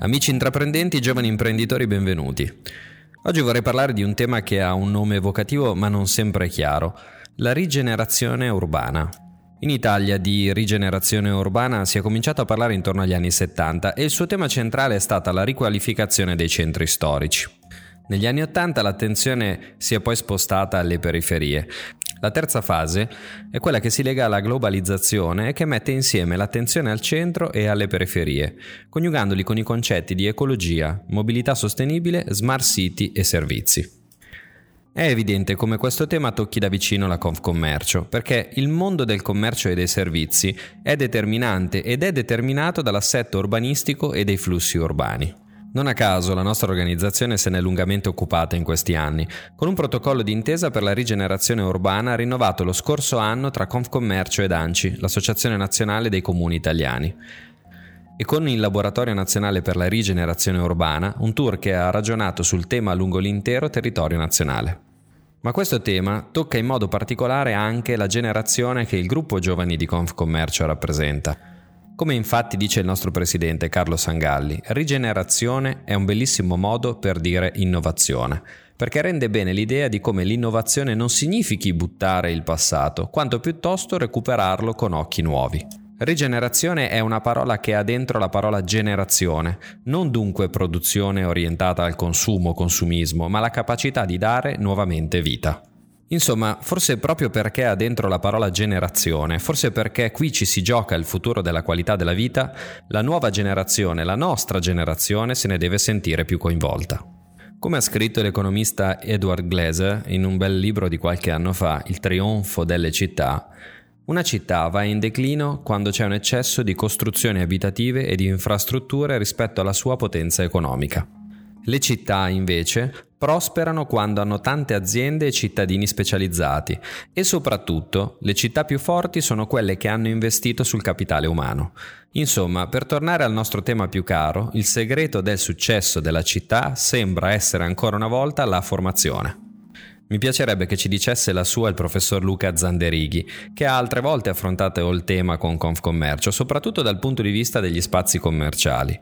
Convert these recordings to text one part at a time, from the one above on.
Amici intraprendenti, giovani imprenditori, benvenuti. Oggi vorrei parlare di un tema che ha un nome evocativo ma non sempre chiaro, la rigenerazione urbana. In Italia di rigenerazione urbana si è cominciato a parlare intorno agli anni 70 e il suo tema centrale è stata la riqualificazione dei centri storici. Negli anni 80 l'attenzione si è poi spostata alle periferie, la terza fase è quella che si lega alla globalizzazione e che mette insieme l'attenzione al centro e alle periferie, coniugandoli con i concetti di ecologia, mobilità sostenibile, smart city e servizi. È evidente come questo tema tocchi da vicino la Confcommercio, perché il mondo del commercio e dei servizi è determinante ed è determinato dall'assetto urbanistico e dei flussi urbani. Non a caso la nostra organizzazione se n'è lungamente occupata in questi anni, con un protocollo d'intesa per la rigenerazione urbana rinnovato lo scorso anno tra Confcommercio ed ANCI, l'Associazione Nazionale dei Comuni Italiani. E con il Laboratorio Nazionale per la Rigenerazione Urbana, un tour che ha ragionato sul tema lungo l'intero territorio nazionale. Ma questo tema tocca in modo particolare anche la generazione che il gruppo giovani di Confcommercio rappresenta come infatti dice il nostro presidente Carlo Sangalli, rigenerazione è un bellissimo modo per dire innovazione, perché rende bene l'idea di come l'innovazione non significhi buttare il passato, quanto piuttosto recuperarlo con occhi nuovi. Rigenerazione è una parola che ha dentro la parola generazione, non dunque produzione orientata al consumo, consumismo, ma la capacità di dare nuovamente vita. Insomma, forse proprio perché ha dentro la parola generazione, forse perché qui ci si gioca il futuro della qualità della vita, la nuova generazione, la nostra generazione, se ne deve sentire più coinvolta. Come ha scritto l'economista Edward Glaser in un bel libro di qualche anno fa, Il trionfo delle città, una città va in declino quando c'è un eccesso di costruzioni abitative e di infrastrutture rispetto alla sua potenza economica. Le città, invece, prosperano quando hanno tante aziende e cittadini specializzati e soprattutto le città più forti sono quelle che hanno investito sul capitale umano. Insomma, per tornare al nostro tema più caro, il segreto del successo della città sembra essere ancora una volta la formazione. Mi piacerebbe che ci dicesse la sua il professor Luca Zanderighi, che ha altre volte affrontato il tema con Confcommercio, soprattutto dal punto di vista degli spazi commerciali.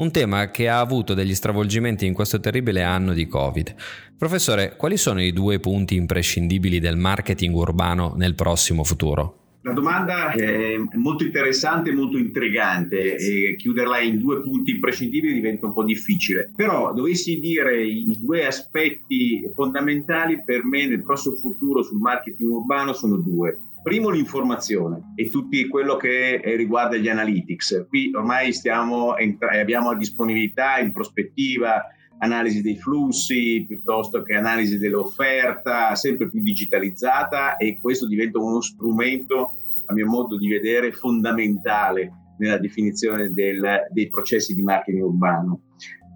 Un tema che ha avuto degli stravolgimenti in questo terribile anno di Covid. Professore, quali sono i due punti imprescindibili del marketing urbano nel prossimo futuro? La domanda è molto interessante e molto intrigante e chiuderla in due punti imprescindibili diventa un po' difficile. Però dovessi dire i due aspetti fondamentali per me nel prossimo futuro sul marketing urbano sono due. Primo l'informazione e tutto quello che riguarda gli analytics. Qui ormai stiamo, abbiamo a disponibilità in prospettiva analisi dei flussi piuttosto che analisi dell'offerta, sempre più digitalizzata e questo diventa uno strumento, a mio modo di vedere, fondamentale nella definizione del, dei processi di marketing urbano.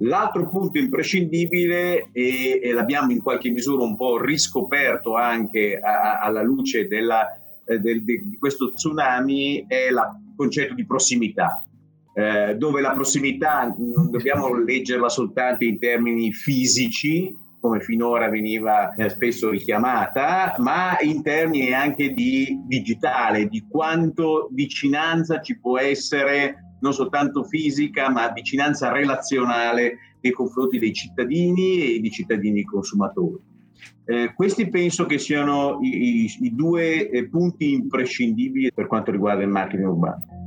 L'altro punto imprescindibile, e, e, l'abbiamo in qualche misura un po' riscoperto anche a, alla luce della, eh, del, de, di questo tsunami, è il concetto di prossimità eh, dove la prossimità non dobbiamo leggerla soltanto in termini fisici, come finora veniva eh, spesso richiamata, ma in termini anche di digitale, di quanto vicinanza ci può essere non soltanto fisica, ma vicinanza relazionale nei confronti dei cittadini e di cittadini consumatori. Eh, questi penso che siano i, i, i due eh, punti imprescindibili per quanto riguarda il marketing urbano.